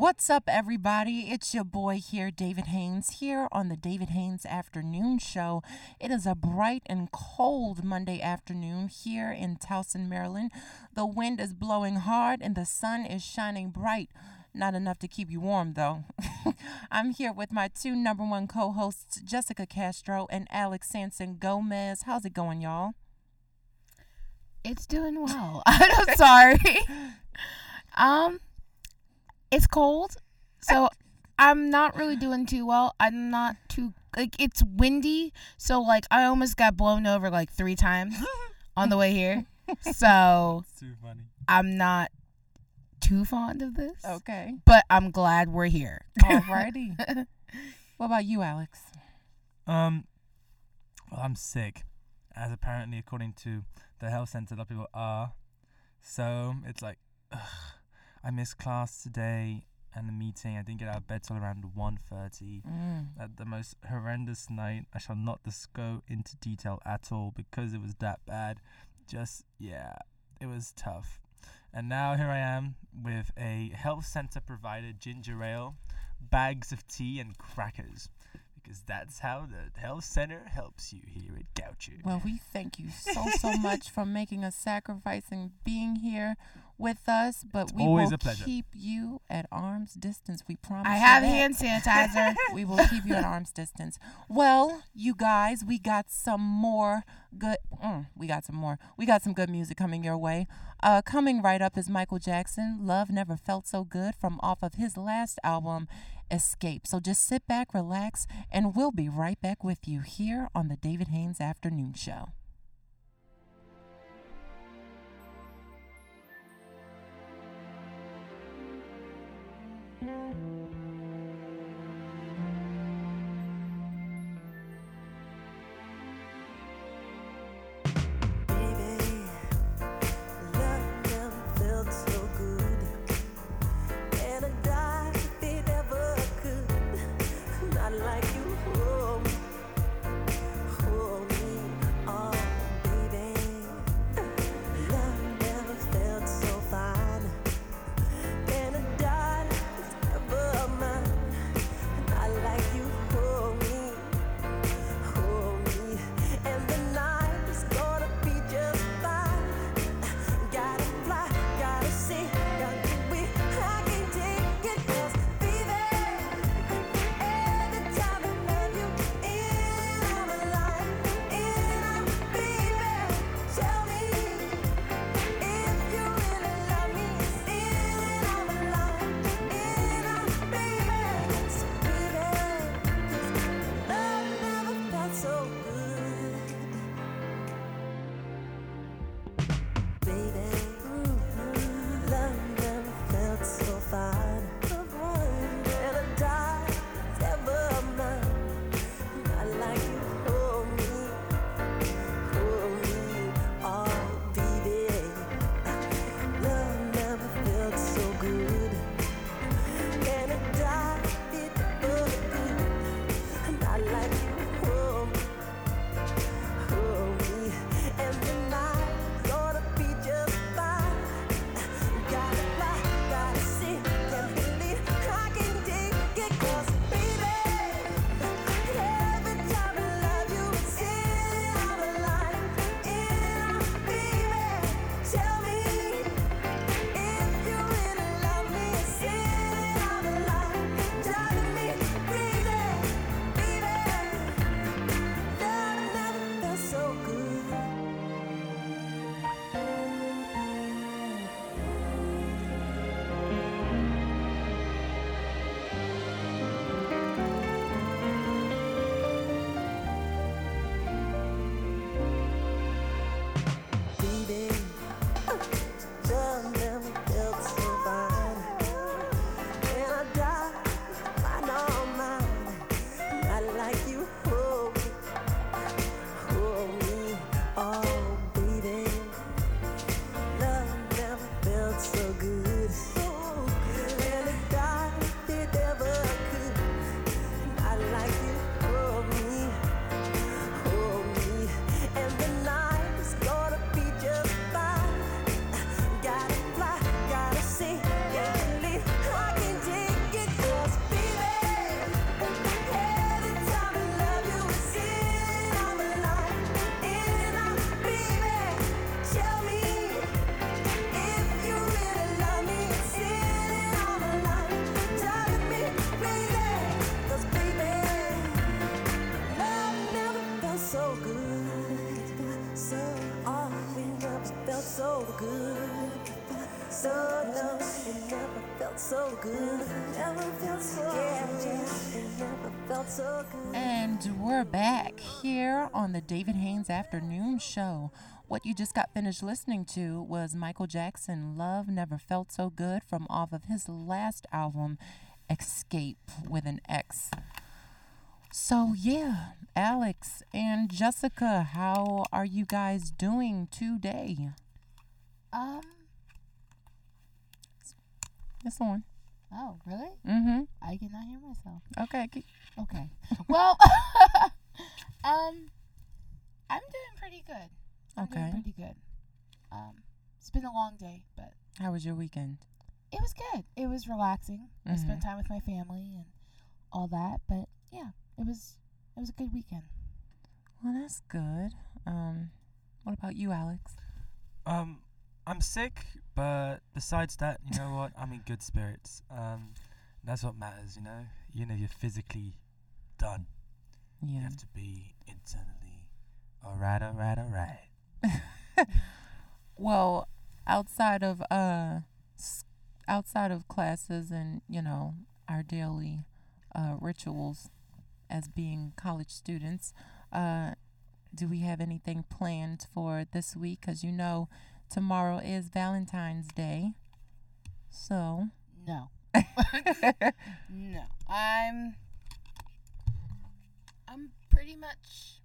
What's up, everybody? It's your boy here, David Haynes, here on the David Haynes Afternoon Show. It is a bright and cold Monday afternoon here in Towson, Maryland. The wind is blowing hard and the sun is shining bright. Not enough to keep you warm, though. I'm here with my two number one co hosts, Jessica Castro and Alex Sanson Gomez. How's it going, y'all? It's doing well. I'm sorry. um, it's cold, so I'm not really doing too well. I'm not too like it's windy, so like I almost got blown over like three times on the way here. So Too funny. I'm not too fond of this, Okay. but I'm glad we're here. Alrighty. what about you, Alex? Um, well, I'm sick, as apparently according to the health center, a lot of people are. So it's like, ugh, I missed class today and the meeting. I didn't get out of bed till around 1.30. Mm. At the most horrendous night. I shall not just go into detail at all because it was that bad. Just yeah, it was tough. And now here I am with a health center provided ginger ale, bags of tea, and crackers. Because that's how the health center helps you here at Goucher. Well, we thank you so so much for making a sacrifice and being here with us, but we always will a pleasure. keep you at arm's distance. We promise. I have that. hand sanitizer. We will keep you at arm's distance. Well, you guys, we got some more good. Mm, we got some more. We got some good music coming your way. Uh, coming right up is Michael Jackson. Love never felt so good from off of his last album, Xscape. So just sit back, relax, and we'll be right back with you here on the David Haynes Afternoon Show. Música on the David Haynes Afternoon Show. What you just got finished listening to was Michael Jackson Love Never Felt So Good from off of his last album, Xscape with an X. So, yeah, Alex and Jessica, how are you guys doing today? Um. This one. Oh, really? Mm hmm. I cannot hear myself. Okay. keep- Okay. Well, um, I'm doing pretty good. I'm doing Okay. pretty good. Um, it's been a long day, but How was your weekend? it was good. It was relaxing. I spent Mhm. time with my family and all that. But yeah, it was it was a good weekend. Well, that's good. Um, what about you, Alex? Um, I'm sick, but besides that, you know what? I'm in good spirits. Um, that's what matters, you know. You know, you're physically done. Yeah. You have to be internally alright, alright, alright. Well, outside of uh, outside of classes and you know our daily uh, rituals as being college students, uh, do we have anything planned for this week? Because you know, tomorrow is Valentine's Day. So, No, no, I'm I'm pretty much.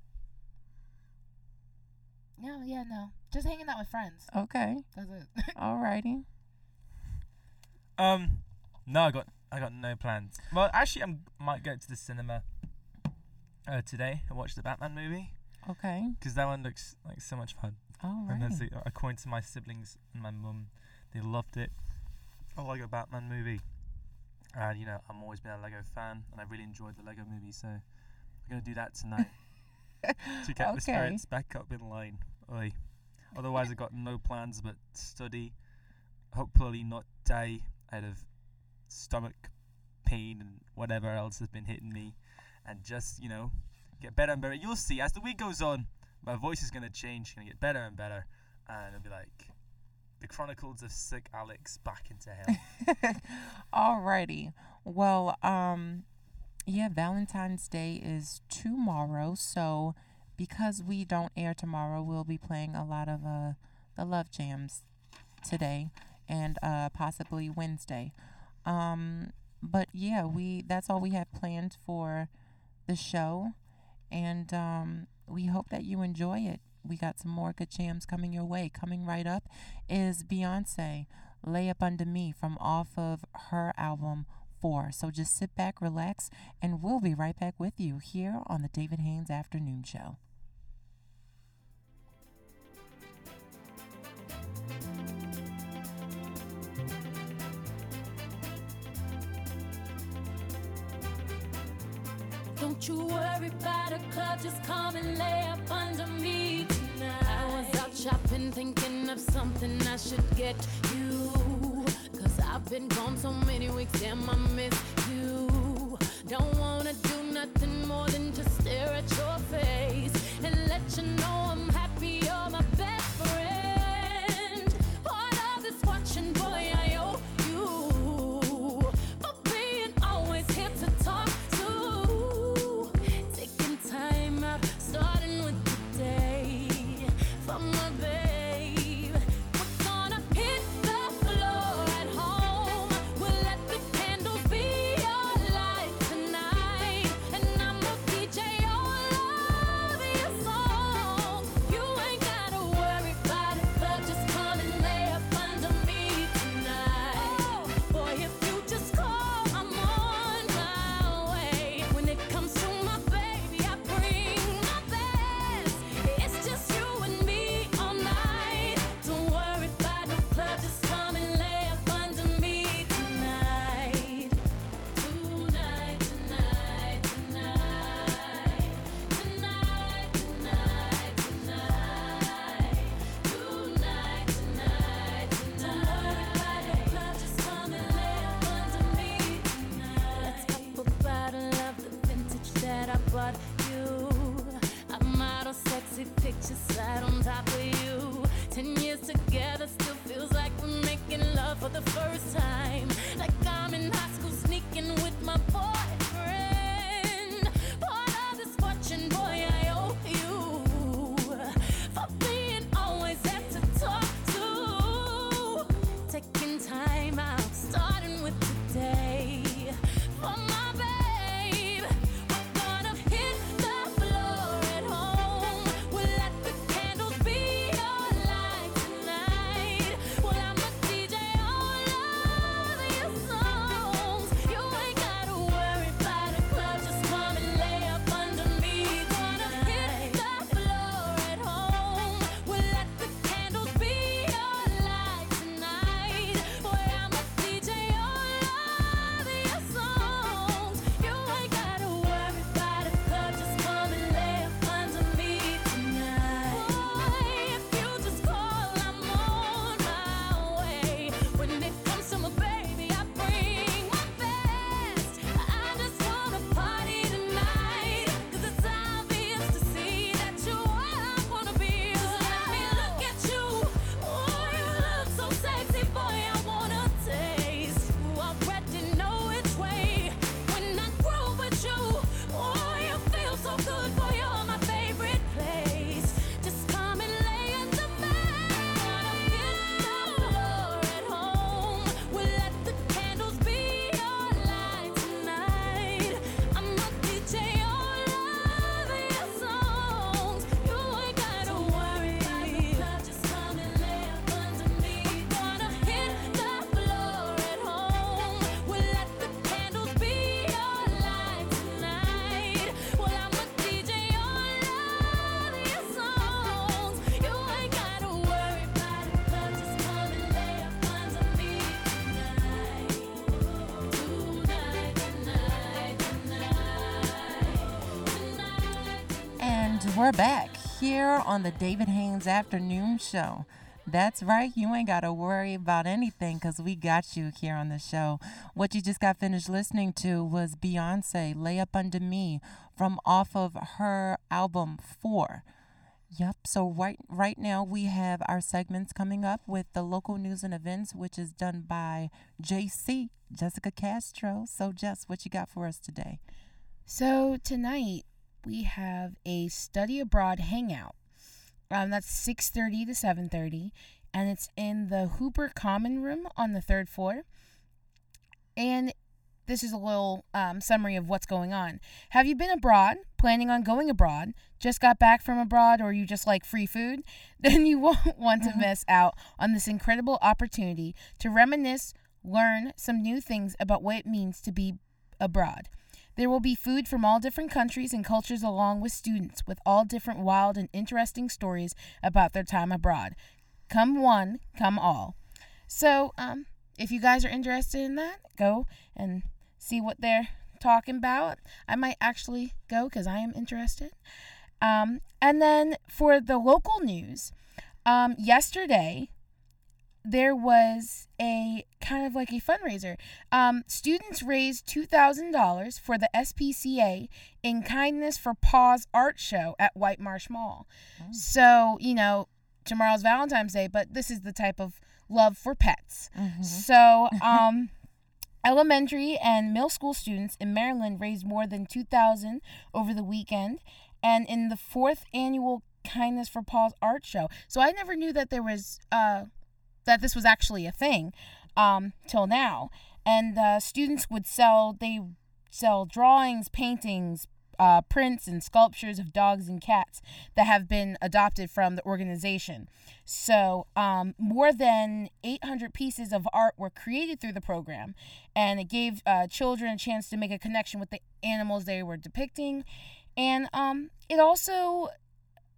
Yeah, yeah, no. Just hanging out with friends. okay, That's it. alrighty. Um, no, I got I got no plans. Well, actually, I'm might go to the cinema uh, today and watch the Batman movie Okay, because that one looks like so much fun. And that's alright. according to my siblings and my mum, they loved it. I like a Batman movie. And you know, I'm always been a Lego fan, and I really enjoyed the Lego movie, so I'm gonna do that tonight to get the Okay. spirits back up in line. Oi. Otherwise, I've got no plans but study. Hopefully, not die out of stomach pain and whatever else has been hitting me, and just you know, get better and better. You'll see as the week goes on my voice is gonna change, gonna get better and better, and it'll be like the Chronicles of Sick Alex back into hell. Alrighty. Well, um, yeah, Valentine's Day is tomorrow, so because we don't air tomorrow, we'll be playing a lot of uh the love jams today and uh possibly Wednesday. Um, but yeah, we that's all we have planned for the show, and um, we hope that you enjoy it. We got some more good jams coming your way. Coming right up is Beyonce. Lay Up Under Me from off of her album Four. So just sit back, relax, and we'll be right back with you here on the David Haynes Afternoon Show. Don't you worry about a club, just come and lay up under me tonight. I was out shopping, thinking of something I should get you. I've been gone so many weeks, damn, I miss you. Don't wanna do nothing more than just stare at your face and let you know I'm for the first time. We're back here on the David Haynes Afternoon Show. That's right, you ain't got to worry about anything because we got you here on the show. What you just got finished listening to was Beyonce, Lay Up Under Me, from off of her album Four. Yep, so right right now we have our segments coming up with the local news and events, which is done by JC, Jessica Castro. So, Jess, what you got for us today? So tonight we have a study abroad hangout. Um, that's six thirty to seven thirty, and it's in the Hooper Common Room on the third floor. And this is a little um, summary of what's going on. Have you been abroad? Planning on going abroad? Just got back from abroad, or you just like free food? Then you won't want to miss out on this incredible opportunity to reminisce, learn some new things about what it means to be abroad. There will be food from all different countries and cultures, along with students with all different wild and interesting stories about their time abroad. Come one, come all. So, um, if you guys are interested in that, go and see what they're talking about. I might actually go because I am interested. Um, and then for the local news, um, yesterday there was a kind of like a fundraiser. Um, students raised $2,000 for the SPCA in Kindness for Paws art show at White Marsh Mall. So, you know, tomorrow's Valentine's Day, but this is the type of love for pets. So, um, elementary and middle school students in Maryland raised more than 2000 over the weekend and in the fourth annual Kindness for Paws art show. So I never knew that there was uh that this was actually a thing um till now. And students would sell they sell drawings, paintings, uh, prints and sculptures of dogs and cats that have been adopted from the organization. So, um, more than 800 pieces of art were created through the program, and it gave uh, children a chance to make a connection with the animals they were depicting. And um, it also,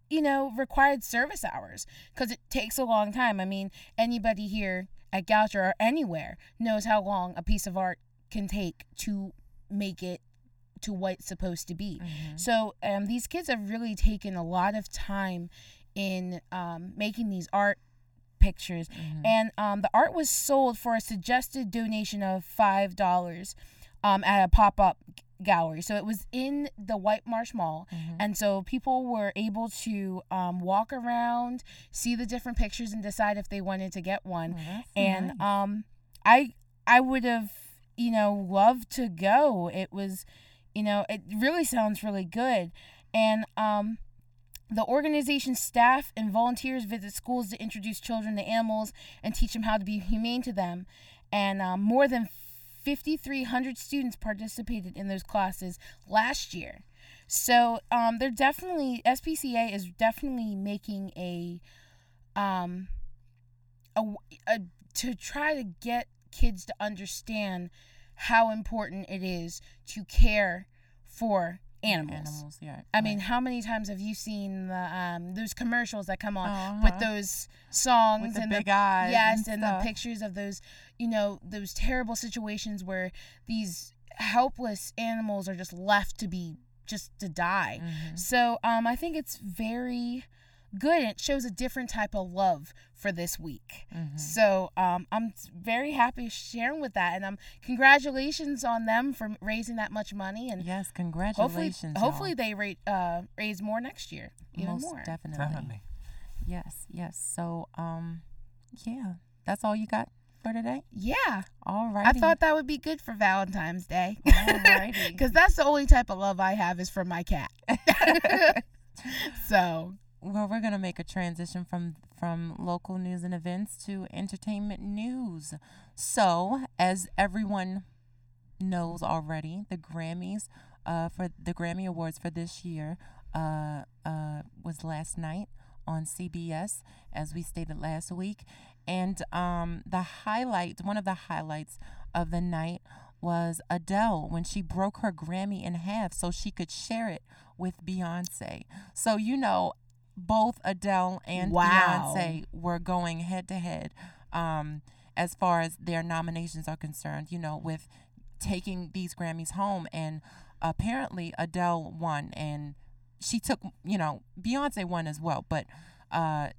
you know, required service hours because it takes a long time. I mean, anybody here at Goucher or anywhere knows how long a piece of art can take to make it to what it's supposed to be. So um, these kids have really taken a lot of time in um, making these art pictures, and um, the art was sold for a suggested donation of five dollars um, at a pop up gallery. So it was in the White Marsh Mall, and so people were able to um, walk around, see the different pictures, and decide if they wanted to get one. and um, I I would have you know loved to go. It was you know it really sounds really good, and um. The organization's staff and volunteers visit schools to introduce children to animals and teach them how to be humane to them. And um, more than 5,300 students participated in those classes last year. So um, they're definitely SPCA is definitely making a um a, a to try to get kids to understand how important it is to care for animals. Animals, yeah. I mean, how many times have you seen the um those commercials that come on Uh-huh. with those songs With the and big eyes yes, and and, the pictures of those, you know, those terrible situations where these helpless animals are just left to be just to die. Mm-hmm. So, um, I think it's very good. It shows a different type of love for this week. Mm-hmm. So, um, I'm very happy sharing with that, and um, congratulations on them for raising that much money and Yes, congratulations. hopefully y'all. they rate uh raise more next year, even Most more. definitely. Definitely. Yes, yes. So, um, yeah, that's all you got for today. Yeah, All right. I thought that would be good for Valentine's Day. Alrighty. Because that's the only type of love I have is for my cat. so, Well, we're gonna make a transition from from local news and events to entertainment news. So, as everyone knows already, the Grammys, uh, for the Grammy Awards for this year, uh, uh, was last night on CBS, as we stated last week, and um, the highlight, one of the highlights of the night was Adele when she broke her Grammy in half so she could share it with Beyonce. So you know, both Adele and Wow. Beyonce were going head to head um, as far as their nominations are concerned. You know, with taking these Grammys home, and apparently Adele won, and she took, you know, Beyonce won as well, but uh,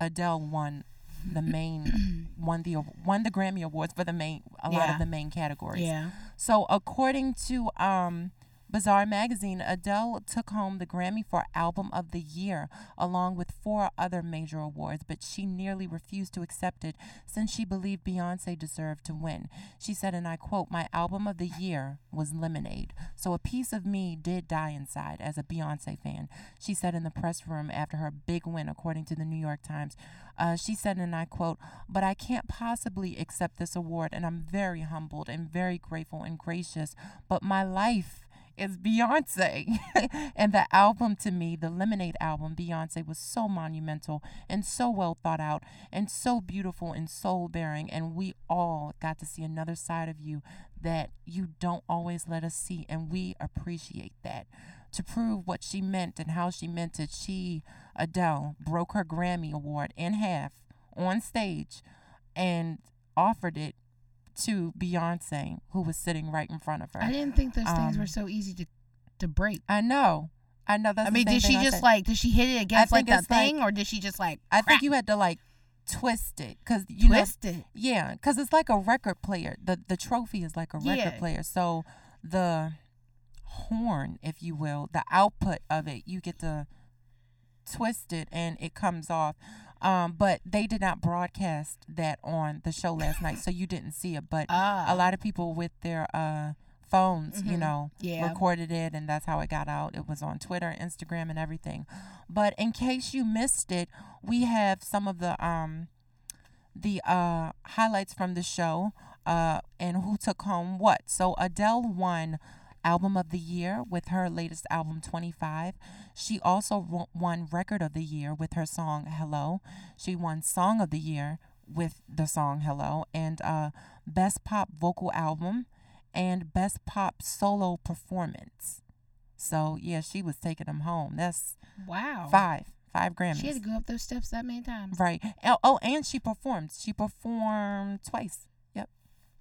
Adele won the main won the won the Grammy awards for the main a lot of the main categories. Yeah. So according to um Bazaar magazine, Adele took home the Grammy for Album of the Year along with four other major awards, but she nearly refused to accept it since she believed Beyonce deserved to win. She said, and I quote, My album of the year was Lemonade. So a piece of me did die inside as a Beyonce fan. She said in the press room after her big win, according to the New York Times. Uh, she said, and I quote, But I can't possibly accept this award, and I'm very humbled and very grateful and gracious. But my life is Beyonce. and the album to me, the Lemonade album, Beyonce, was so monumental and so well thought out and so beautiful and soul bearing. And we all got to see another side of you that you don't always let us see. And we appreciate that. To prove what she meant and how she meant it, she, Adele, broke her Grammy Award in half on stage and offered it to Beyonce, who was sitting right in front of her. I didn't think those things Um, were so easy to to break. I know. I know that's I mean, did she just like did she hit it against like think the like- thing or did she just like I think you had to like twist it cuz you know twist it? yeah, cuz it's like a record player. The the trophy is like a record Yeah. player. So the horn, if you will, the output of it, you get to twist it and it comes off. Um, but they did not broadcast that on the show last night, so you didn't see it. But Ah. a lot of people with their uh, phones, you Mhm. know, Yeah. recorded it, and that's how it got out. It was on Twitter, Instagram, and everything. But in case you missed it, we have some of the um, the uh, highlights from the show uh, and who took home what. So Adele won Album of the Year with her latest album 25. She also won Record of the Year with her song Hello. She won Song of the Year with the song Hello and uh, Best Pop Vocal Album and Best Pop Solo Performance. So yeah, she was taking them home. That's Wow. five, five Grammys. She had to go up those steps that many times. Right. Oh, oh, and she performed. She performed twice. Yep.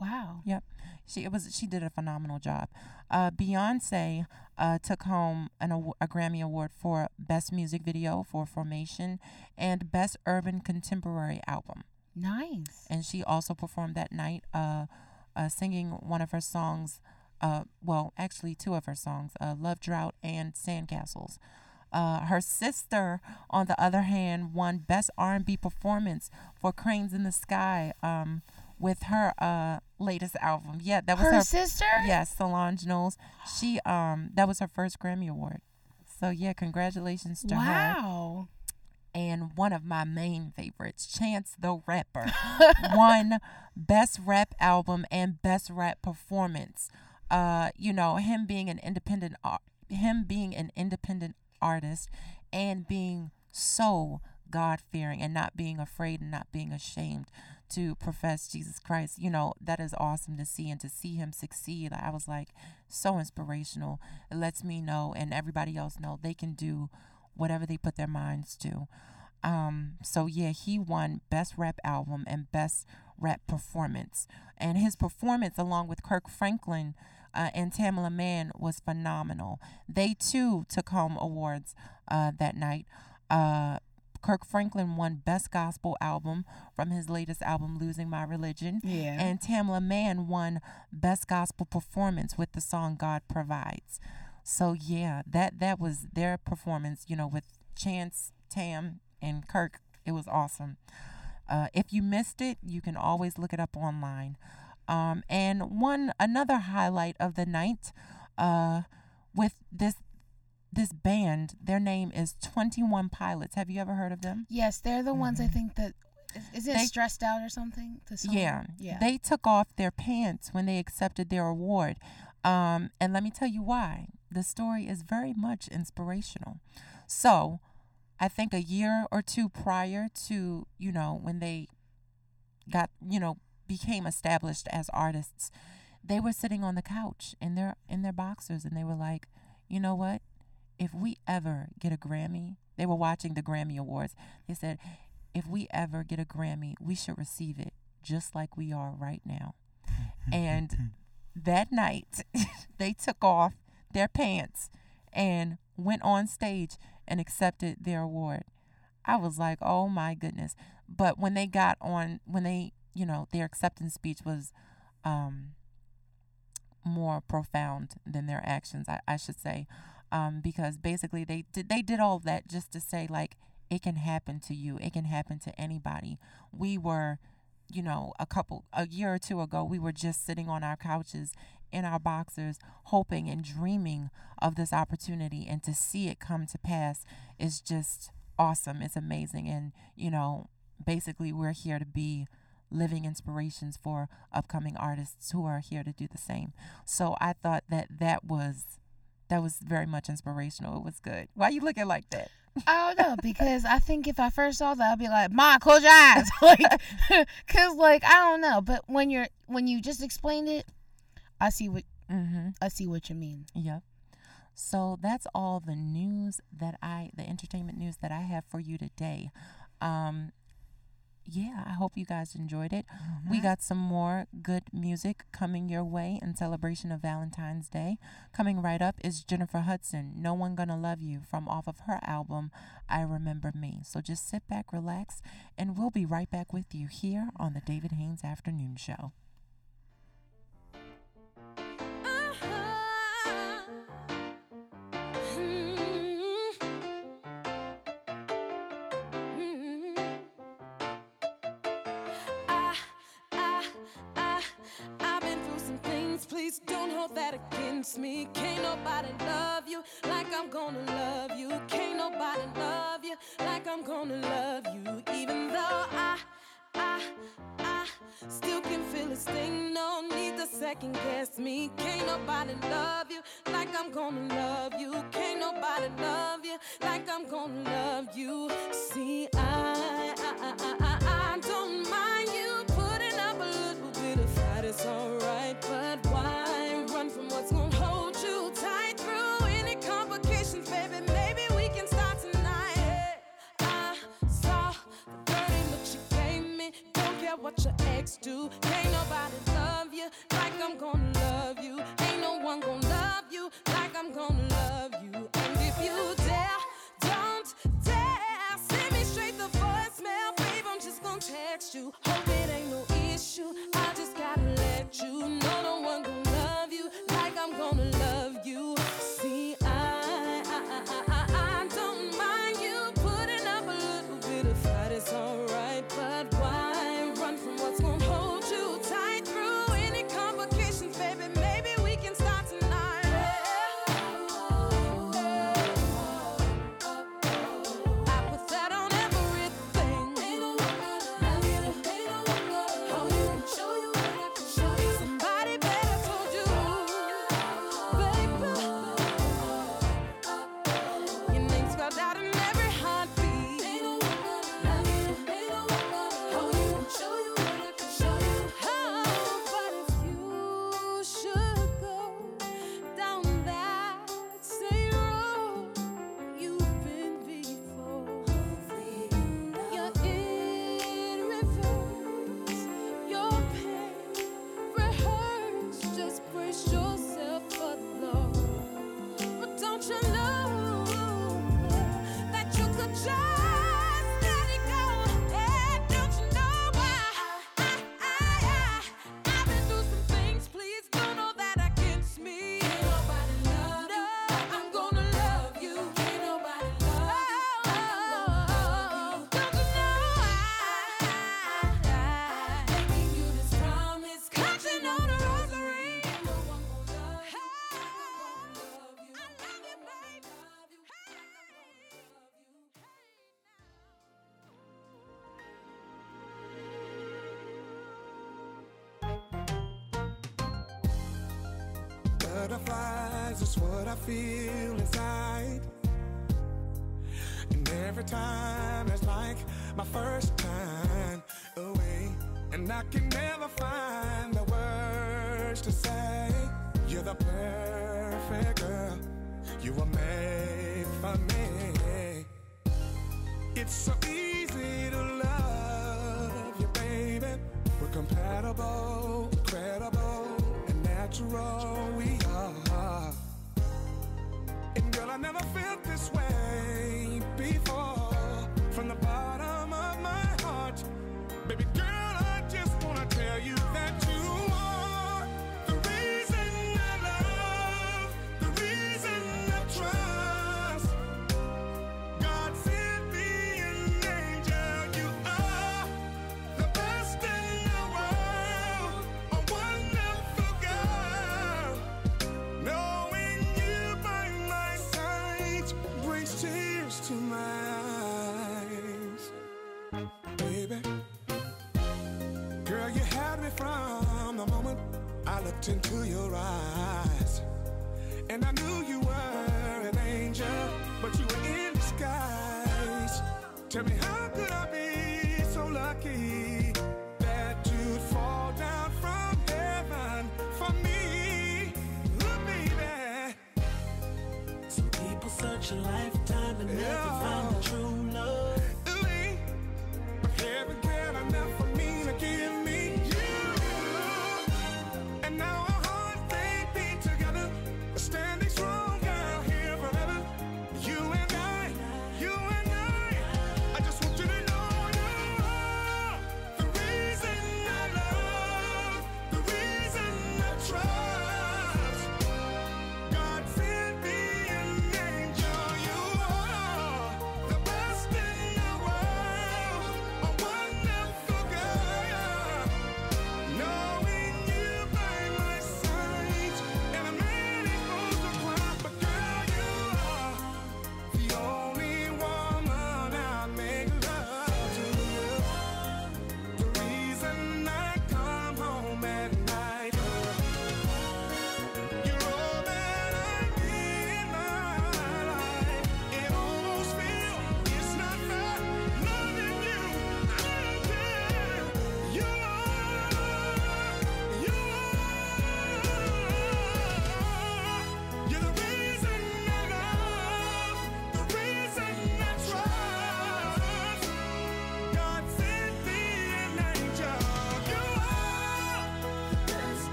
Wow. Yep. She it was she did a phenomenal job. Uh, Beyonce uh, took home an a Grammy award for Best Music Video for Formation and Best Urban Contemporary Album. Nice. And she also performed that night, uh, uh, singing one of her songs. Uh, well, actually, two of her songs, uh, "Love Drought" and "Sandcastles." Uh, her sister, on the other hand, won Best R&B Performance for "Cranes in the Sky" um, with her uh, latest album. Yeah, that was Her her. sister? Yes, Solange Knowles. She um, that was her first Grammy award. So yeah, congratulations to her Wow. and one of my main favorites, Chance the Rapper, won Best Rap Album and Best Rap Performance. Uh, you know, him being an independent, ar- him being an independent artist, and being so God fearing and not being afraid and not being ashamed to profess Jesus Christ. You know, that is awesome to see and to see him succeed. I was like so inspirational. It lets me know and everybody else know they can do whatever they put their minds to. Um, so yeah, he won best rap album and best rap performance. And his performance along with Kirk Franklin uh, and Tamela Mann was phenomenal. They too took home awards uh, that night. Uh, Kirk Franklin won Best Gospel Album from his latest album, Losing My Religion. Yeah. And Tamela Mann won Best Gospel Performance with the song God Provides. So yeah, that that was their performance, you know, with Chance, Tam, and Kirk. It was awesome. Uh, if you missed it, you can always look it up online. Um, and one another highlight of the night, uh, with this this band, their name is Twenty One Pilots. Have you ever heard of them? yes, they're the ones I think that is, is it They- stressed out or something? The? Yeah. Yeah. They took off their pants when they accepted their award. Um, and let me tell you why. The story is very much inspirational. So, I think a year or two prior to, you know, when they got, you know, became established as artists, they were sitting on the couch in their in their boxers and they were like, "You know what? If we ever get a Grammy, they were watching the Grammy Awards. They said, if we ever get a Grammy, we should receive it just like we are right now. and that night, they took off their pants and went on stage and accepted their award. I was like, oh my goodness. But when they got on, when they, you know, their acceptance speech was um, more profound than their actions, I, I should say. Um, because basically they did they did all that just to say like it can happen to you. It can happen to anybody. We were you know a couple a year or two ago we were just sitting on our couches in our boxers hoping and dreaming of this opportunity. And to see it come to pass is just awesome. It's amazing. And you know basically we're here to be living inspirations for upcoming artists who are here to do the same. So i thought that that was that was very much inspirational it was good why you looking like that I don't know because I think if I first saw that, I'd be like, "Ma, close your eyes," like, cause like I don't know. But when you're when you just explained it, I see what mm-hmm I see what you mean. Yep. So that's all the news that I, the entertainment news that I have for you today. Um, yeah, I hope you guys enjoyed it. We mm-hmm. got some more good music coming your way in celebration of Valentine's Day. Coming right up is Jennifer Hudson, No One Gonna Love You, from off of her album, I Remember Me. So just sit back, relax, and we'll be right back with you here on the David Haynes Afternoon Show. Please don't hold that against me. Can't nobody love you like I'm gonna love you. Can't nobody love you like I'm gonna love you. Even though I, I, I still can feel a sting. No need to second guess me. Can't nobody love you like I'm gonna love you. Can't nobody love you like I'm gonna love you. See, I, I, I, I, care what your ex do. Can't nobody love you like I'm gonna love you. Ain't no one gonna love you like I'm gonna love you. You Butterflies is what I feel inside. And every time it's like my first I never felt this way Tell me, how could I be so lucky that you'd fall down from heaven for me? Ooh, baby. Some people search a lifetime and never find the true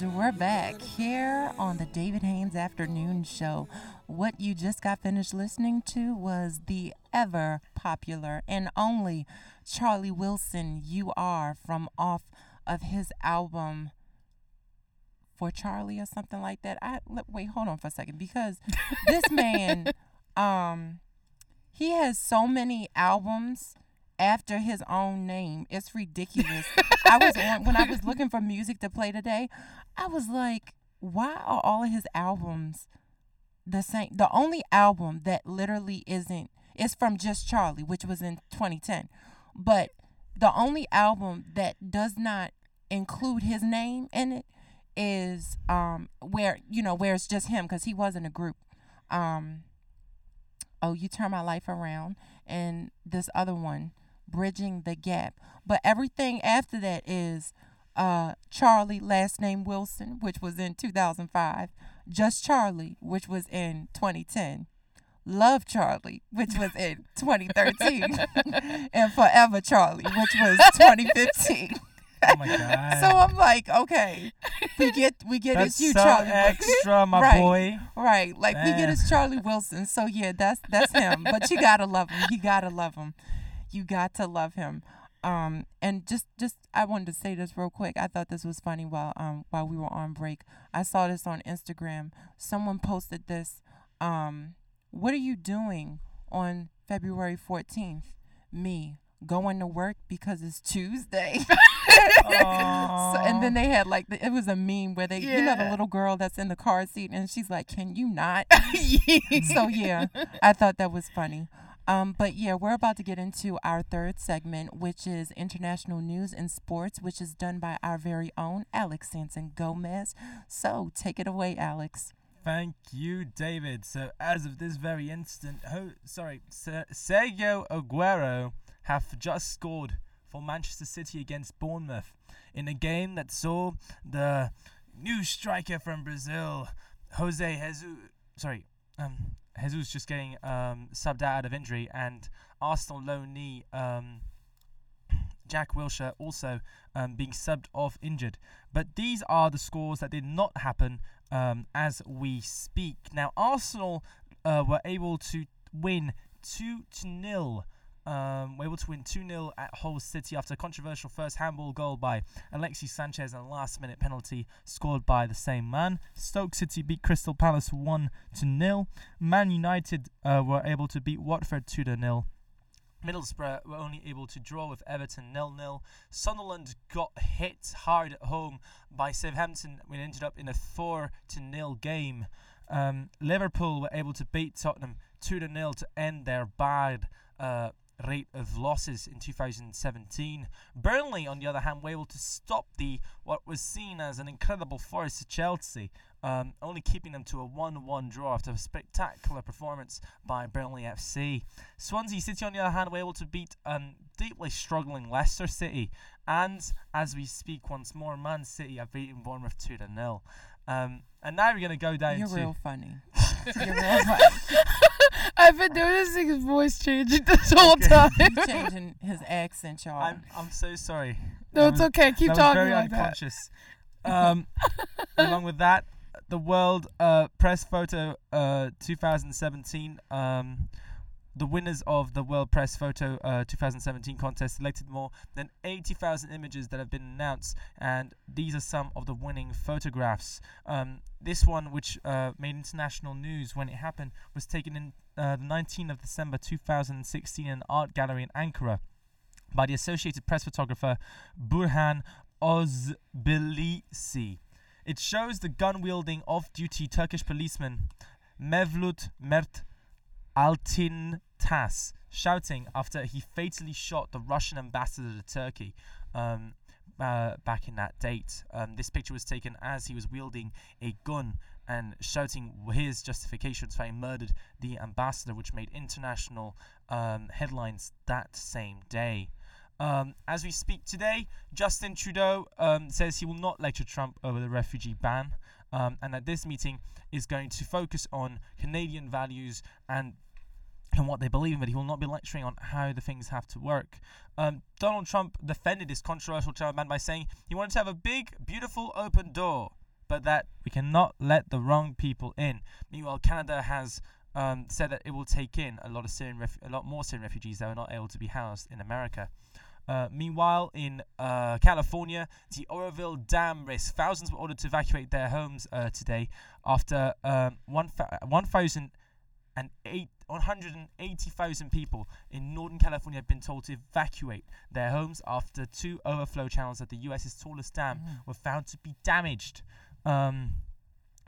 And we're back here on the David Haynes Afternoon Show. What you just got finished listening to was the ever popular and only Charlie Wilson, You Are, from off of his album For Charlie or something like that. I Wait, hold on for a second because this man, um, he has so many albums after his own name. It's ridiculous. I was on when I was looking for music to play today. I was like, why are all of his albums the same? The only album that literally isn't is from Just Charlie, which was in 2010. But the only album that does not include his name in it is um where you know where it's just him because he was in a group. Um, oh, you turn my life around, and this other one, bridging the gap. But everything after that is uh Charlie, last name Wilson, which was in 2005. Just Charlie, which was in 2010. Love Charlie, which was in 2013, and Forever Charlie, which was 2015. Oh my god. so I'm like, okay, we get we get That's it's you, so Charlie. Extra, my Right. boy. Right, like we get Man. is Charlie Wilson. So yeah, that's that's him. but you gotta love him. You gotta love him. You got to love him. Um, and just just I wanted to say this real quick. I thought this was funny while um while we were on break. I saw this on Instagram. Someone posted this. Um, what are you doing on February fourteenth? Me going to work because it's Tuesday. so, and then they had like the, it was a meme where they you know the little girl that's in the car seat and she's like, "Can you not?" so yeah, I thought that was funny. Um, but yeah, we're about to get into our third segment, which is international news and sports, which is done by our very own Alex Sanson Gomez. So take it away, Alex. Thank you, David. So, as of this very instant, sorry, Se- Sergio Agüero have just scored for Manchester City against Bournemouth in a game that saw the new striker from Brazil, Jose Jesus, sorry, um, Jesus just getting um, subbed out of injury, and Arsenal loanee um, Jack Wilshere also um, being subbed off injured. But these are the scores that did not happen um, as we speak. Now, Arsenal uh, were able to win 2 to nil. Um, were able to win 2 0 at Hull City after a controversial first handball goal by Alexis Sanchez and a last minute penalty scored by the same man. Stoke City beat Crystal Palace 1 to 0. Man United uh, were able to beat Watford 2 to 0. Middlesbrough were only able to draw with Everton nil nil. Sunderland got hit hard at home by Southampton when ended up in a 4 to nil game. Um, Liverpool were able to beat Tottenham 2 to nil to end their bad uh, rate of losses in 2017. Burnley, on the other hand, were able to stop the what was seen as an incredible force of Chelsea, um, only keeping them to a 1-1 draw after a spectacular performance by Burnley FC. Swansea City, on the other hand, were able to beat um, deeply struggling Leicester City, and as we speak once more, Man City have beaten Bournemouth 2 0. Um, and now we're going to go down You're to. real funny. You're real funny. I've been noticing his voice changing this whole Okay. time. He's changing his accent, y'all. I'm, I'm so sorry. no, That it's was- okay. Keep that talking was very like that. unconscious. Um, along with that, the World uh, Press Photo uh, 2017. Um, the winners of the World Press Photo uh, 2017 contest selected more than 80,000 images that have been announced, and these are some of the winning photographs. Um, this one, which uh, made international news when it happened, was taken in uh, the 19th of December 2016 in an art gallery in Ankara by the Associated Press photographer Burhan Ozbilici. It shows the gun wielding off duty Turkish policeman Mevlut Mert Altintas shouting after he fatally shot the Russian ambassador to Turkey um, uh, back in that date. Um, this picture was taken as he was wielding a gun and shouting his justifications for having murdered the ambassador, which made international um, headlines that same day. Um, as we speak today, Justin Trudeau um, says he will not lecture Trump over the refugee ban, um, and that this meeting is going to focus on Canadian values and and what they believe in, but he will not be lecturing on how the things have to work. Um, Donald Trump defended his controversial travel ban by saying he wanted to have a big, beautiful, open door, but that we cannot let the wrong people in. Meanwhile, Canada has um, said that it will take in a lot of Syrian, ref- a lot more Syrian refugees that are not able to be housed in America. Uh, meanwhile, in uh, California, the Oroville Dam risk. Thousands were ordered to evacuate their homes uh, today after um, one fa- 1,000 and 180,000 people in Northern California have been told to evacuate their homes after two overflow channels at the U.S.'s tallest dam were found to be damaged. Um,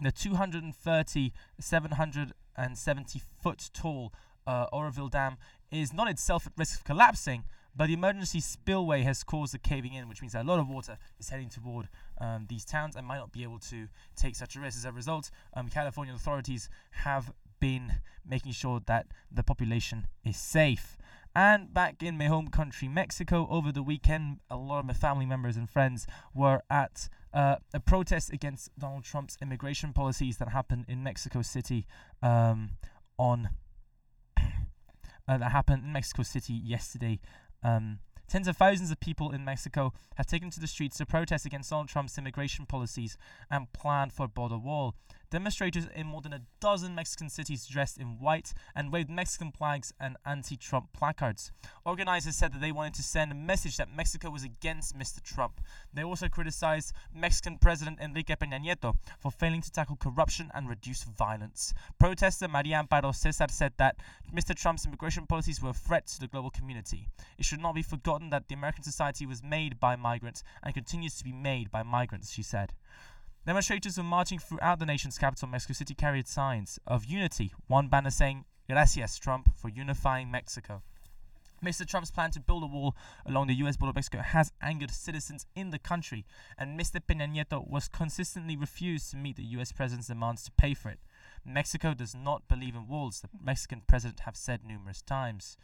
the 230, 770 foot tall uh, Oroville Dam is not itself at risk of collapsing, but the emergency spillway has caused the caving in, which means that a lot of water is heading toward um, these towns and might not be able to take such a risk. As a result, um, California authorities have been making sure that the population is safe. And back in my home country, Mexico, over the weekend, a lot of my family members and friends were at uh, a protest against Donald Trump's immigration policies that happened in Mexico City um, on uh, that happened in Mexico City yesterday. Um, tens of thousands of people in Mexico have taken to the streets to protest against Donald Trump's immigration policies and plan for a border wall. Demonstrators in more than a dozen Mexican cities dressed in white and waved Mexican flags and anti Trump placards. Organizers said that they wanted to send a message that Mexico was against Mr. Trump. They also criticized Mexican President Enrique Peña Nieto for failing to tackle corruption and reduce violence. Protester Maria Amparo Casar said that Mr. Trump's immigration policies were a threat to the global community. It should not be forgotten that the American society was made by migrants and continues to be made by migrants, she said. Demonstrators were marching throughout the nation's capital, Mexico City, carried signs of unity. One banner saying, Gracias, Trump, for unifying Mexico. Mr. Trump's plan to build a wall along the US border of Mexico has angered citizens in the country, and Mr. Peña Nieto was consistently refused to meet the US president's demands to pay for it. Mexico does not believe in walls, the Mexican president have said numerous times.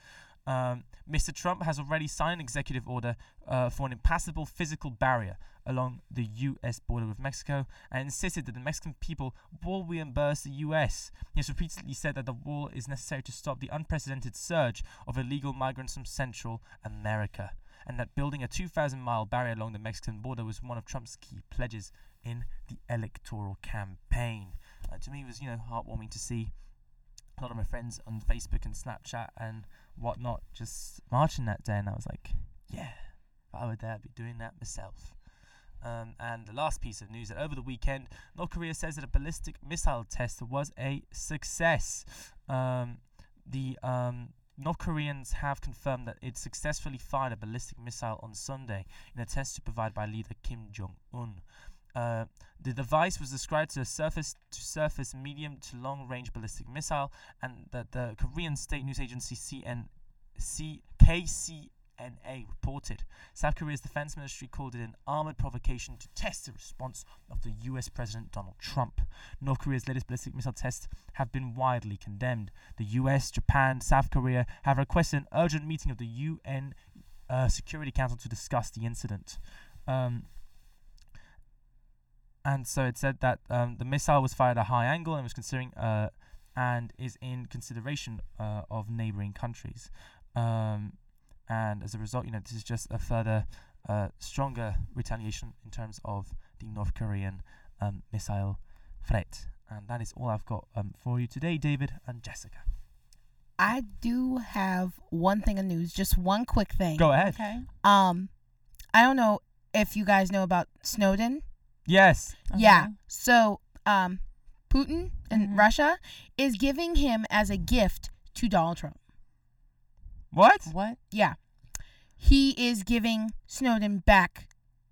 Um, Mr. Trump has already signed an executive order uh, for an impassable physical barrier along the U.S. border with Mexico and insisted that the Mexican people will reimburse the U.S. He has repeatedly said that the wall is necessary to stop the unprecedented surge of illegal migrants from Central America and that building a 2,000 mile barrier along the Mexican border was one of Trump's key pledges in the electoral campaign. Uh, to me, it was, you know, heartwarming to see a lot of my friends on Facebook and Snapchat and whatnot just marching that day, and I was like, yeah, if I were there, I'd be doing that myself. Um, and the last piece of news that over the weekend, North Korea says that a ballistic missile test was a success. Um, the um, North Koreans have confirmed that it successfully fired a ballistic missile on Sunday in a test supervised by leader Kim Jong Un. Uh, the device was described as a surface to surface medium to long range ballistic missile, and that the Korean state news agency CN, C, KCNA reported. South Korea's defense ministry called it an armored provocation to test the response of the US President Donald Trump. North Korea's latest ballistic missile tests have been widely condemned. The US, Japan, South Korea have requested an urgent meeting of the UN uh, Security Council to discuss the incident. Um, and so it said that um, the missile was fired at a high angle and was considering uh, and is in consideration uh, of neighboring countries. Um, and as a result, you know, this is just a further uh, stronger retaliation in terms of the North Korean um, missile threat. And that is all I've got um, for you today, David and Jessica. I do have one thing of news, just one quick thing. Go ahead. Okay. Um, I don't know if you guys know about Snowden. Yes. Yeah. So, um, Putin in Mhm. Russia is giving him as a gift to Donald Trump. What? What? Yeah. He is giving Snowden back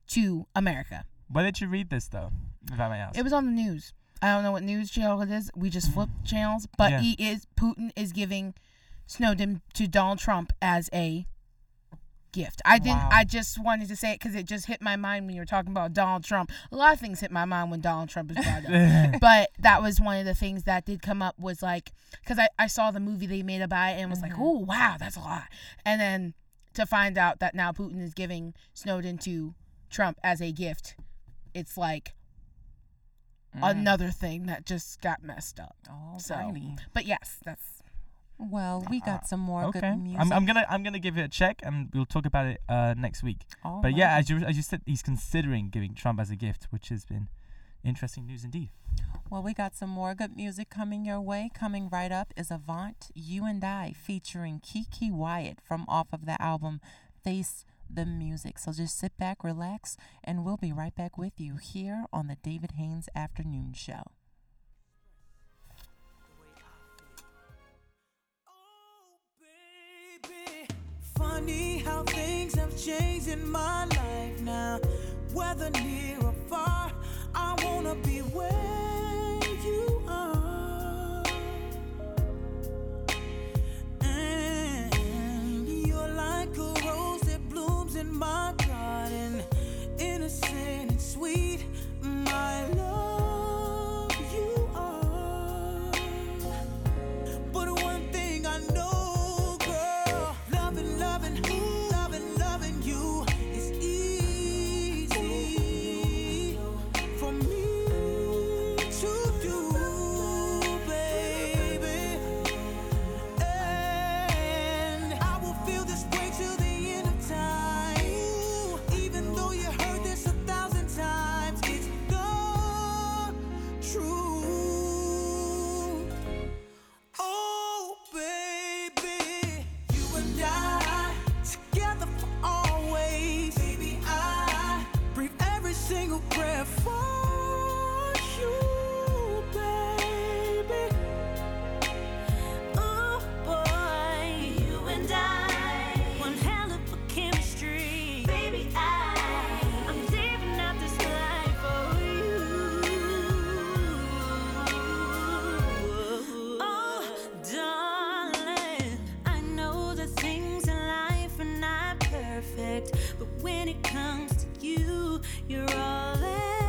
to America. Where did you read this, though? If I may ask. It was on the news. I don't know what news channel it is. We just flip channels, but Yeah. he is Putin is giving Snowden to Donald Trump as a gift. I didn't. Wow. I just wanted to say it because it just hit my mind when you were talking about Donald Trump. A lot of things hit my mind when Donald Trump is brought up. but that was one of the things that did come up was like because I, I saw the movie they made about it and was like oh wow that's a lot and then to find out that now putin is giving snowden to trump as a gift it's like mm. another thing that just got messed up So- but yes that's Well, we got some more okay. good music. I'm, I'm gonna I'm gonna give it a check and we'll talk about it uh, next week. All But yeah, as you as you said, he's considering giving Trump as a gift, which has been interesting news indeed. Well, we got some more good music coming your way. Coming right up is Avant, You and I, featuring KeKe Wyatt from off of the album Face the Music. So just sit back, relax, and we'll be right back with you here on the David Haynes Afternoon Show. Funny how things have changed in my life now. Whether near or far, I wanna be where but when it comes to you, you're all that.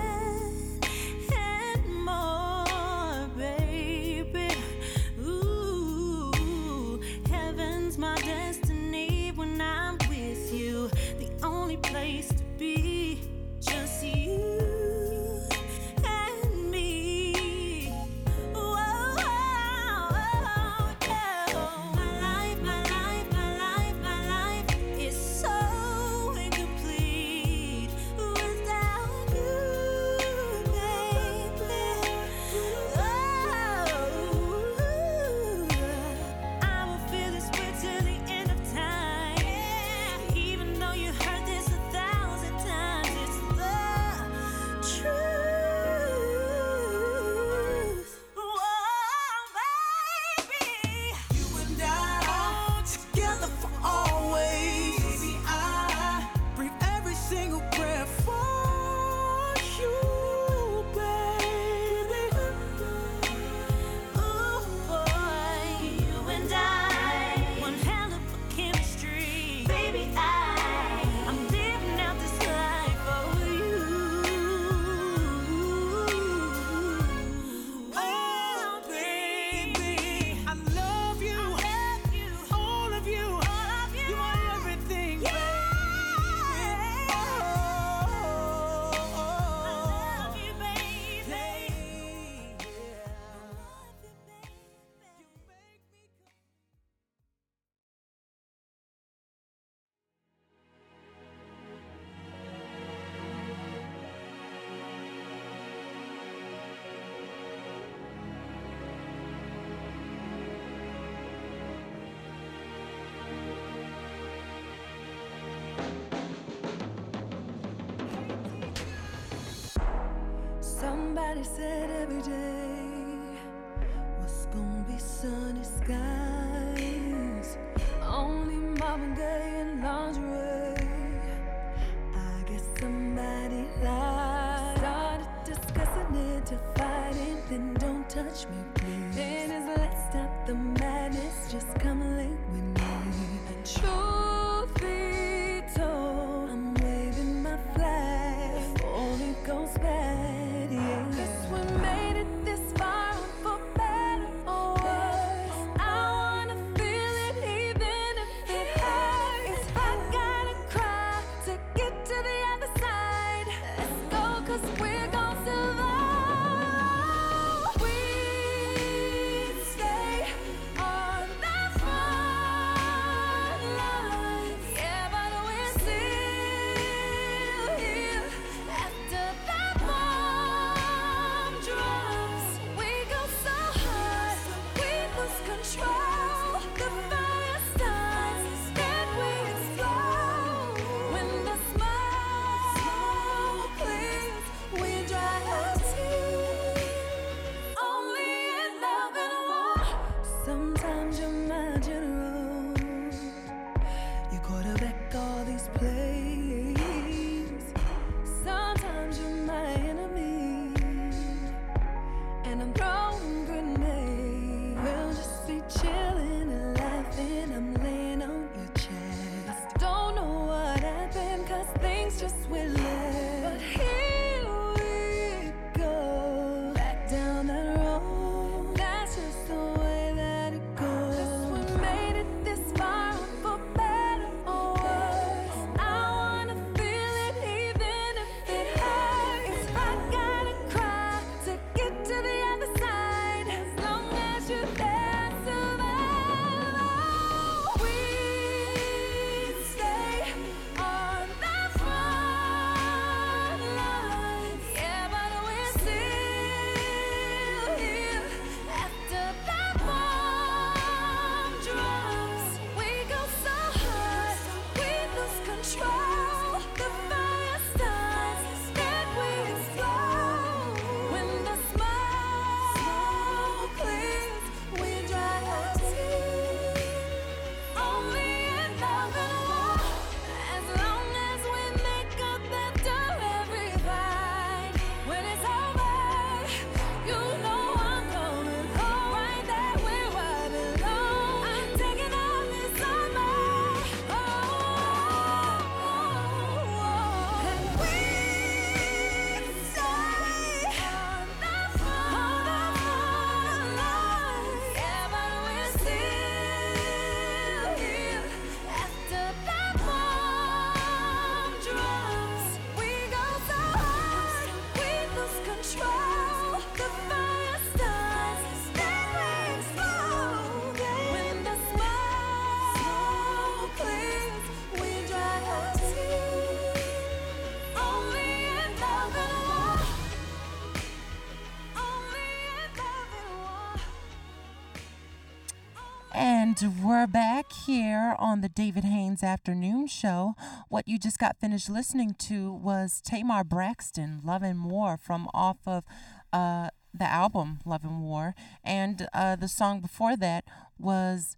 We're back here on the David Haynes Afternoon Show. What you just got finished listening to was Tamar Braxton, Love and War, from off of uh, the album Love and War. And uh, the song before that was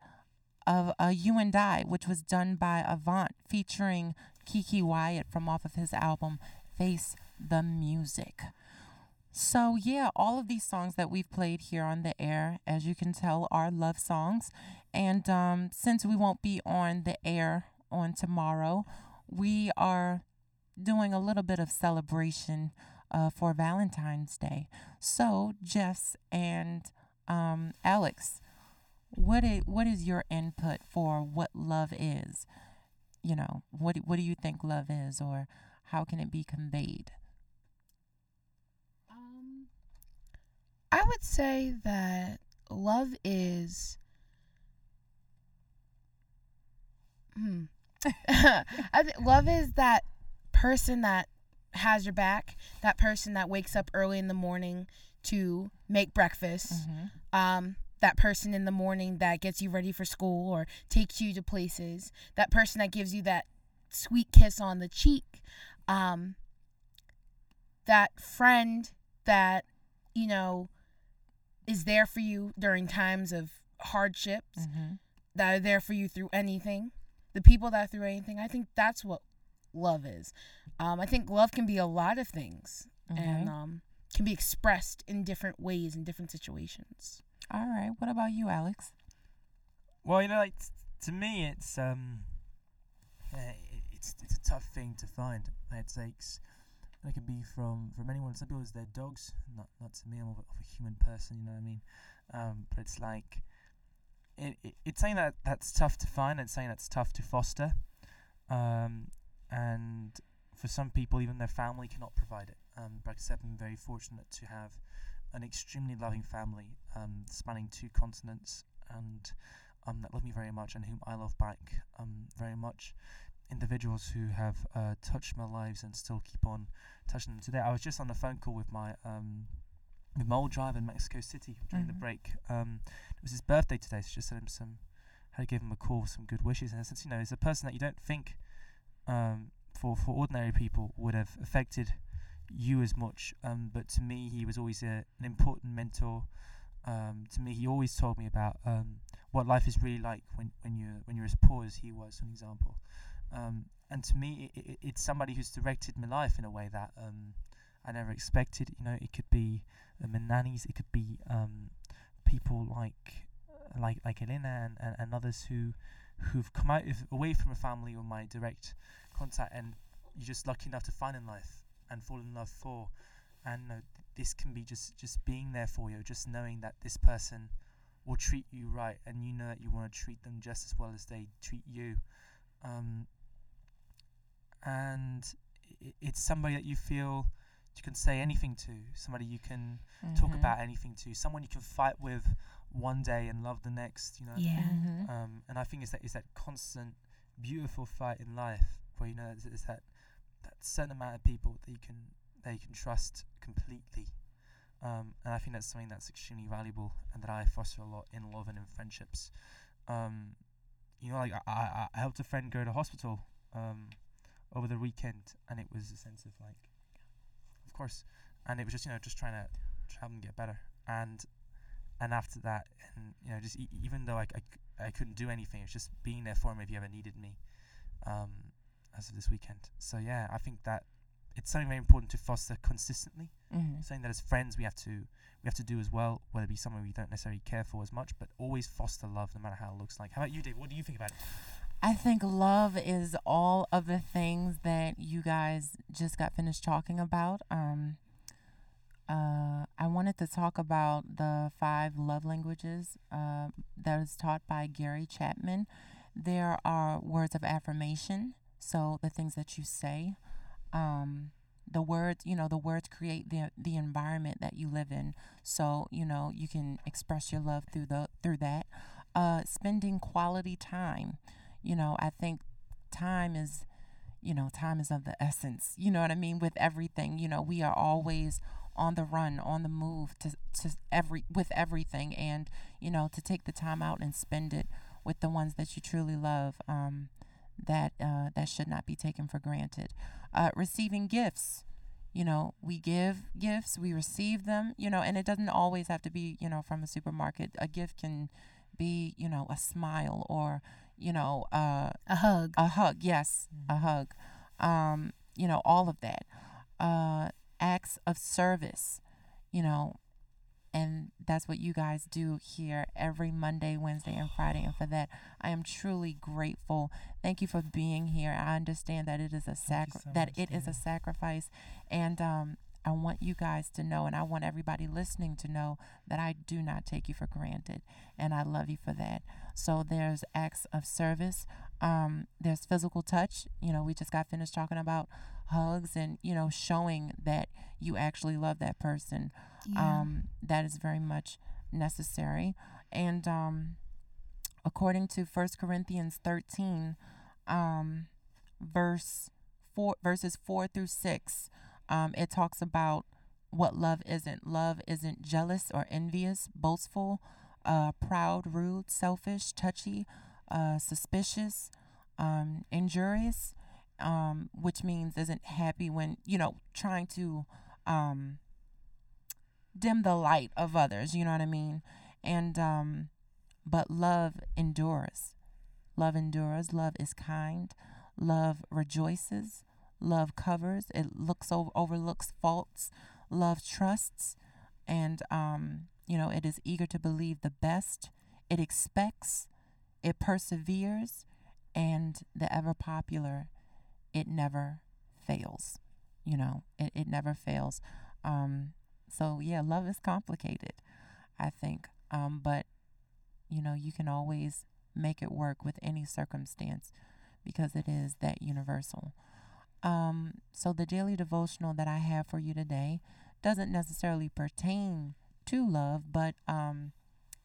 uh, uh, You and I, which was done by Avant, featuring KeKe Wyatt from off of his album Face the Music. So, yeah, all of these songs that we've played here on the air, as you can tell, are love songs. And um, since we won't be on the air on tomorrow, we are doing a little bit of celebration uh, for Valentine's Day. So, Jess and um, Alex, what is, what is your input for what love is? You know, what, what do you think love is, or how can it be conveyed? Um, I would say that love is. Hmm. I think love is that person that has your back, that person that wakes up early in the morning to make breakfast, um, that person in the morning that gets you ready for school or takes you to places, that person that gives you that sweet kiss on the cheek, um, that friend that you know is there for you during times of hardships Mm-hmm. that are there for you through anything the people that threw anything i think that's what love is um, i think love can be a lot of things and um, can be expressed in different ways in different situations All right. What about you, Alex? Well, you know, like t- to me, it's um, uh, i- it's it's a tough thing to find. It takes. It can be from from anyone. Some people it's their dogs. Not not to me. I'm of a, of a human person. You know what I mean? Um, but it's like. It, it, it's something that that's tough to find. It's something that's tough to foster. Um, and for some people, even their family cannot provide it. Um, but except I'm very fortunate to have an extremely loving family, um, spanning two continents, and um, that love me very much and whom I love back um, very much. Individuals who have uh, touched my lives and still keep on touching them today. I was just on a phone call with my um, with my old driver in Mexico City during the Mhm. break. Um, it was his birthday today, so just sent him some, had to give him a call, with some good wishes. And since you know, he's a person that you don't think, um, for for ordinary people would have affected you as much. Um, but to me, he was always a, an important mentor. Um, to me, he always told me about um, what life is really like when, when you're when you're as poor as he was, for an example. Um, and to me, i i it's somebody who's directed my life in a way that um, I never expected. You know, it could be uh, my nannies, it could be um, people like like like Elena and, and, and others who who've come out of, away from a family or my direct contact, and you're just lucky enough to find in life and fall in love for. And you this can be just just being there for you, just knowing that this person will treat you right, and you know that you want to treat them just as well as they treat you. Um, and it's somebody that you feel you can say anything to, somebody you can talk Mhm. about anything to, someone you can fight with one day and love the next. You know. yeah Mhm. Um, and I think it's that it's that constant, beautiful fight in life where you know it's, there's that that certain amount of people that you can that you can trust completely. Um, and I think that's something that's extremely valuable and that I foster a lot in love and in friendships. Um, you know, like I, I, I helped a friend go to hospital um, over the weekend, and it was a sense of like, of course, and it was just you know just trying to try help them get better. And and after that, and you know, just e- even though I I couldn't do anything, it was just being there for him if he ever needed me. Um, as of this weekend, so yeah, I think that it's something very important to foster consistently. Mhm. Something that as friends we have to we have to do as well, whether it be someone we don't necessarily care for as much, but always foster love no matter how it looks like. How about you, Dave? What do you think about it? I think love is all of the things that you guys just got finished talking about. Um, uh, I wanted to talk about the five love languages uh, that is taught by Gary Chapman. There are words of affirmation, so the things that you say. Um, the words, you know, the words create the the environment that you live in. So you know you can express your love through the through that. Uh, spending quality time you know i think time is you know time is of the essence you know what i mean with everything you know we are always on the run on the move to to every with everything and you know to take the time out and spend it with the ones that you truly love. Um, that uh, that should not be taken for granted. Uh, receiving gifts, you know, we give gifts, we receive them, you know, and it doesn't always have to be, you know, from a supermarket. A gift can be, you know, a smile or, you know, uh, A hug. a hug. Yes, a hug. Um, you know, all of that. Uh, acts of service, you know, and that's what you guys do here every Monday, Wednesday, and Friday. And for that, I am truly grateful. Thank you for being here. I understand that it is a sacri- so that much, it is a sacrifice, and um, I want you guys to know, and I want everybody listening to know that I do not take you for granted, and I love you for that. So there's acts of service. Um, there's physical touch. You know, we just got finished talking about hugs and you know showing that you actually love that person Yeah. um, that is very much necessary. And um, according to First Corinthians 13, um, verse four, verses 4 through 6, um, it talks about what love isn't. Love isn't jealous or envious, boastful, uh, proud, rude, selfish, touchy, uh, suspicious, um, injurious, um, which means isn't happy when, you know, trying to um, dim the light of others, you know what I mean? And, um, but love endures. Love endures. Love is kind. Love rejoices. Love covers. It looks over, overlooks faults. Love trusts. And, um, you know, it is eager to believe the best. It expects. It perseveres. And the ever popular, it never fails. You know, it, it never fails. Um, so, yeah, love is complicated, I think. Um, but, you know, you can always make it work with any circumstance because it is that universal. Um, so, the daily devotional that I have for you today doesn't necessarily pertain to love, but um,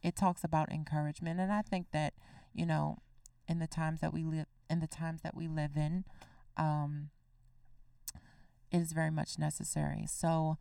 it talks about encouragement. And I think that, you know, in the times that we live, in the times that we live in, um, it is very much necessary. So,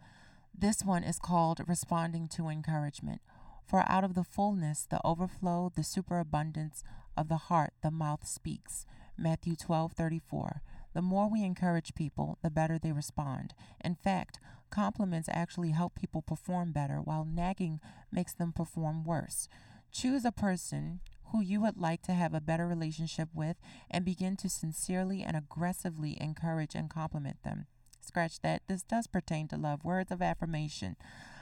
this one is called Responding to Encouragement. For out of the fullness, the overflow, the superabundance of the heart, the mouth speaks. Matthew 12 34. The more we encourage people, the better they respond. In fact, compliments actually help people perform better, while nagging makes them perform worse. Choose a person who you would like to have a better relationship with and begin to sincerely and aggressively encourage and compliment them. Scratch that. This does pertain to love. Words of affirmation.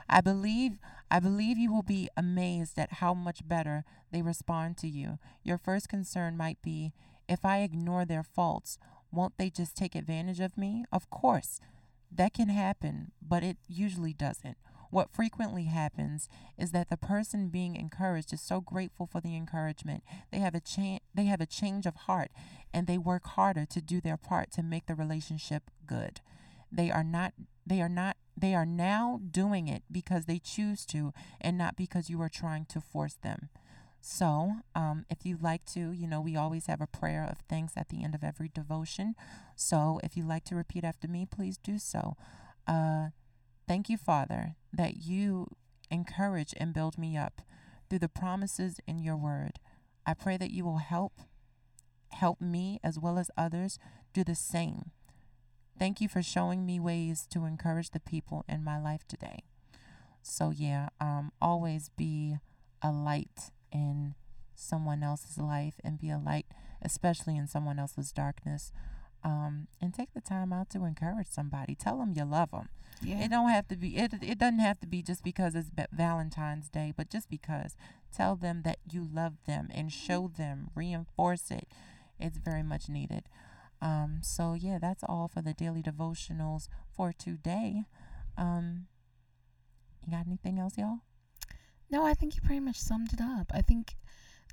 I believe I believe you will be amazed at how much better they respond to you. Your first concern might be if I ignore their faults, won't they just take advantage of me? Of course. That can happen, but it usually doesn't. What frequently happens is that the person being encouraged is so grateful for the encouragement. They have a cha- they have a change of heart and they work harder to do their part to make the relationship good. They are not they are not they are now doing it because they choose to and not because you are trying to force them. So, um, if you'd like to, you know, we always have a prayer of thanks at the end of every devotion. So, if you'd like to repeat after me, please do so. Uh, thank you, Father, that you encourage and build me up through the promises in your word. I pray that you will help help me as well as others do the same. Thank you for showing me ways to encourage the people in my life today. So yeah, um, always be a light in someone else's life and be a light, especially in someone else's darkness. Um, and take the time out to encourage somebody. Tell them you love them. Yeah. It don't have to be. It it doesn't have to be just because it's Valentine's Day, but just because. Tell them that you love them and show them, reinforce it. It's very much needed. Um, so yeah, that's all for the daily devotionals for today. Um, you got anything else, y'all? No, I think you pretty much summed it up. I think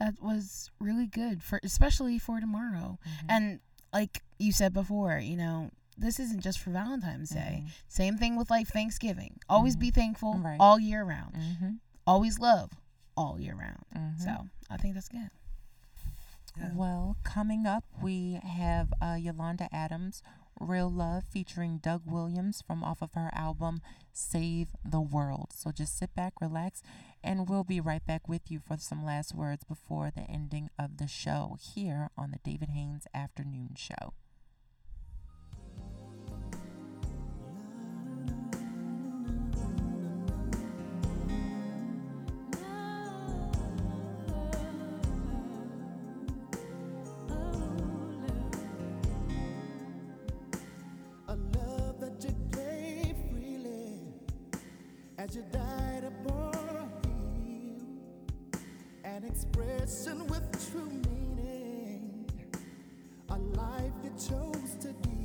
that was really good for especially for tomorrow. Mm-hmm. And like you said before, you know, this isn't just for Valentine's Day. Mhm. Same thing with like Thanksgiving. Always Mhm. be thankful Right. all year round. Mm-hmm. Always love all year round. Mhm. So I think that's good. Yeah. Well, coming up, we have uh, Yolanda Adams, Real Love, featuring Doug Williams from off of her album Save the World. So just sit back, relax, And we'll be right back with you for some last words before the ending of the show here on the David Haynes Afternoon Show. As you died An expression with true meaning. A life you chose to give.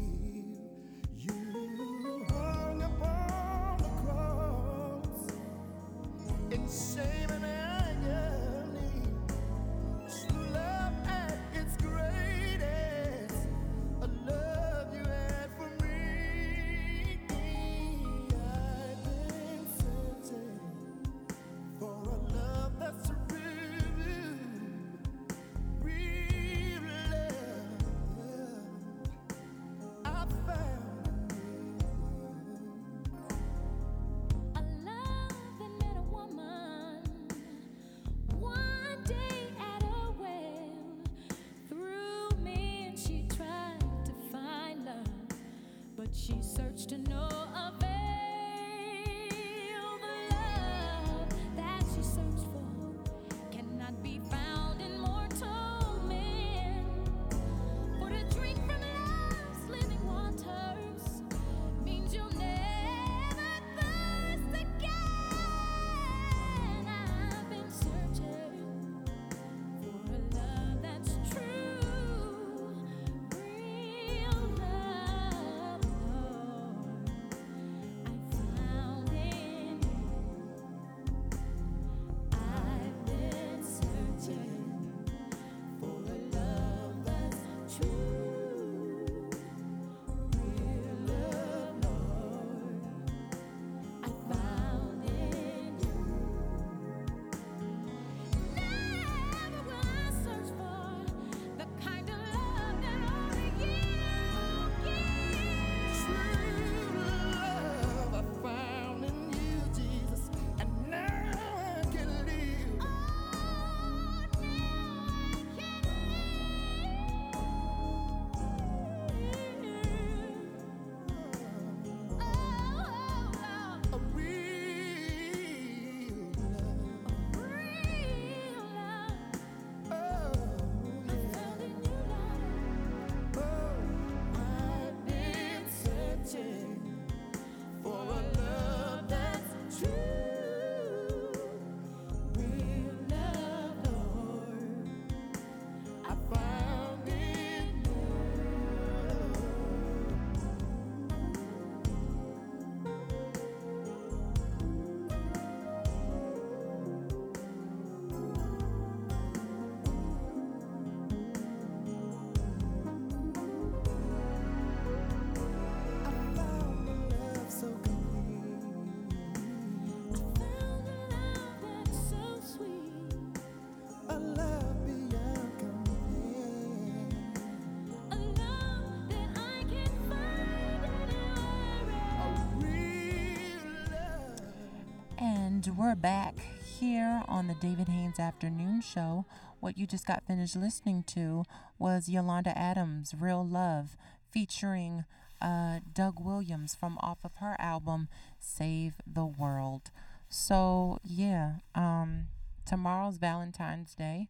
And we're back here on the David Haynes Afternoon Show. What you just got finished listening to was Yolanda Adams' Real Love featuring uh, Doug Williams from off of her album Save the World. So, yeah, um, tomorrow's Valentine's Day.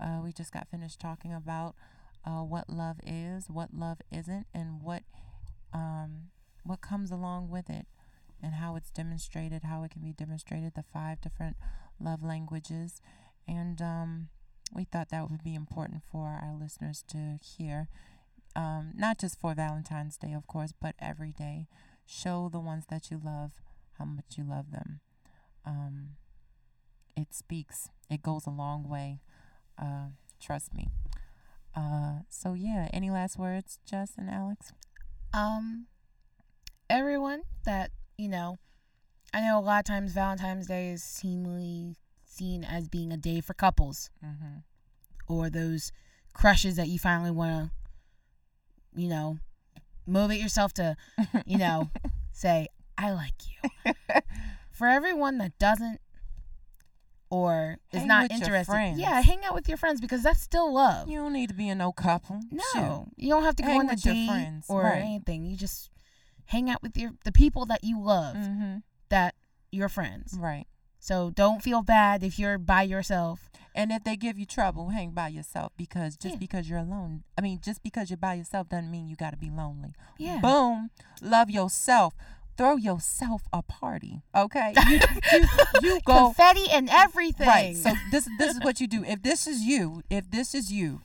Uh, we just got finished talking about uh, what love is, what love isn't, and what um, what comes along with it and how it's demonstrated, how it can be demonstrated, the five different love languages. And um, we thought that would be important for our listeners to hear. Um, not just for Valentine's Day, of course, but every day. Show the ones that you love how much you love them. Um, it speaks, it goes a long way. Uh, trust me. Uh, so, yeah, any last words, Jess and Alex? Um, everyone that you know, I know a lot of times Valentine's Day is seemingly seen as being a day for couples Mm-hmm. or those crushes that you finally want to, you know, motivate yourself to, you know, say I like you. for everyone that doesn't, or is Hang not interested. Yeah, hang out with your friends because that's still love. You don't need to be in no couple. no, you don't have to go Hang on a your date friends, or right. anything. You just hang out with your the people that you love, Mm-hmm. that your friends. Right. So don't feel bad if you're by yourself. And if they give you trouble, hang by yourself because just Yeah. because you're alone, I mean, just because you're by yourself doesn't mean you got to be lonely. Yeah. Boom. Love yourself. Throw yourself a party. Okay. You, you, you go. Confetti and everything. Right. So this this is what you do. If this is you, if this is you,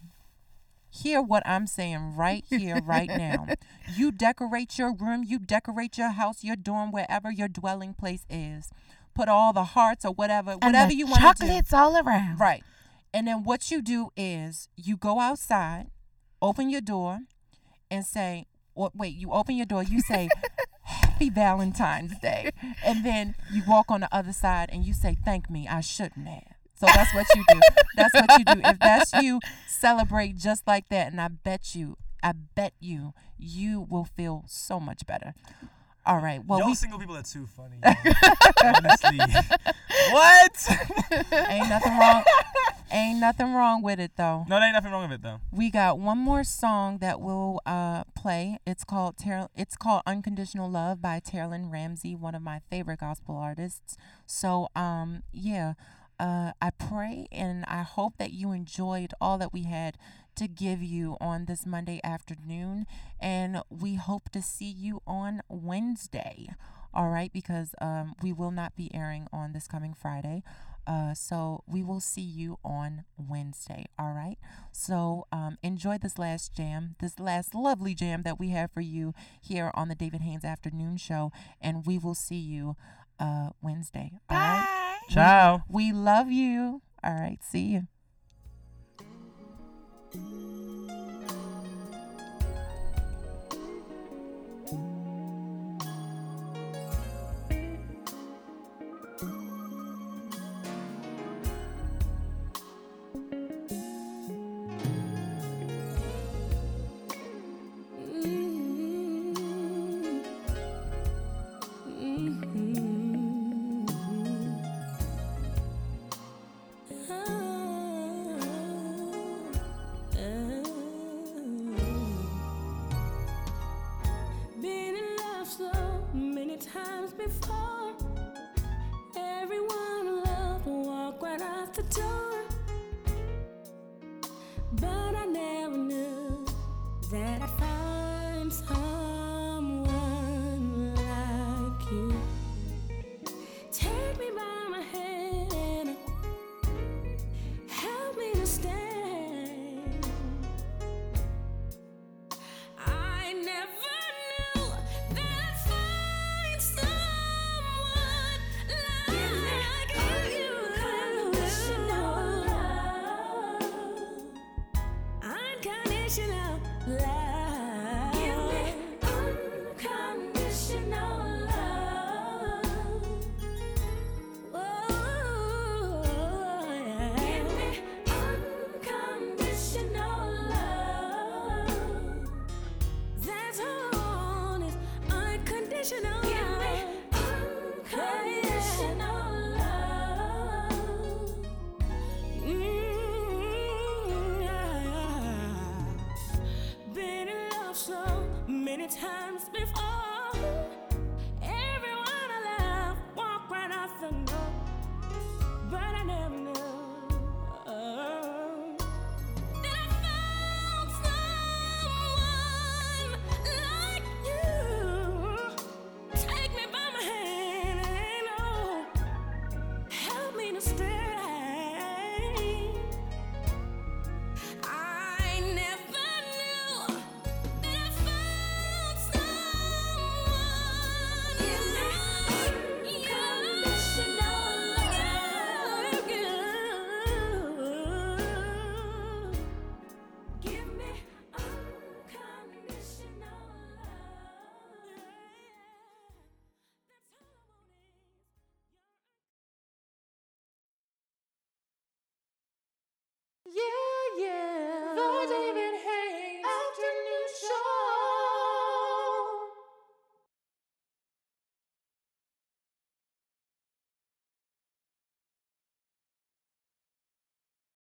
hear what I'm saying right here, right now. You decorate your room, you decorate your house, your dorm, wherever your dwelling place is. Put all the hearts or whatever, and whatever you want to do. chocolates all around. Right. And then what you do is you go outside, open your door, and say, or, wait, you open your door, you say, Happy Valentine's Day. And then you walk on the other side and you say, Thank me, I shouldn't have. So that's what you do. That's what you do. If that's you, celebrate just like that. And I bet you, I bet you, you will feel so much better. All right. Well, Y'all we single people are too funny. Honestly. what? ain't nothing wrong. Ain't nothing wrong with it though. No, there ain't nothing wrong with it though. We got one more song that we'll uh, play. It's called Ter- It's called "Unconditional Love" by Terlin Ramsey, one of my favorite gospel artists. So, um, yeah, uh, I pray and I hope that you enjoyed all that we had to give you on this Monday afternoon, and we hope to see you on Wednesday. All right, because um, we will not be airing on this coming Friday. Uh, so we will see you on Wednesday. All right. So um, enjoy this last jam, this last lovely jam that we have for you here on the David Haynes Afternoon Show, and we will see you uh, Wednesday. All right. Ciao. We love you. All right. See you.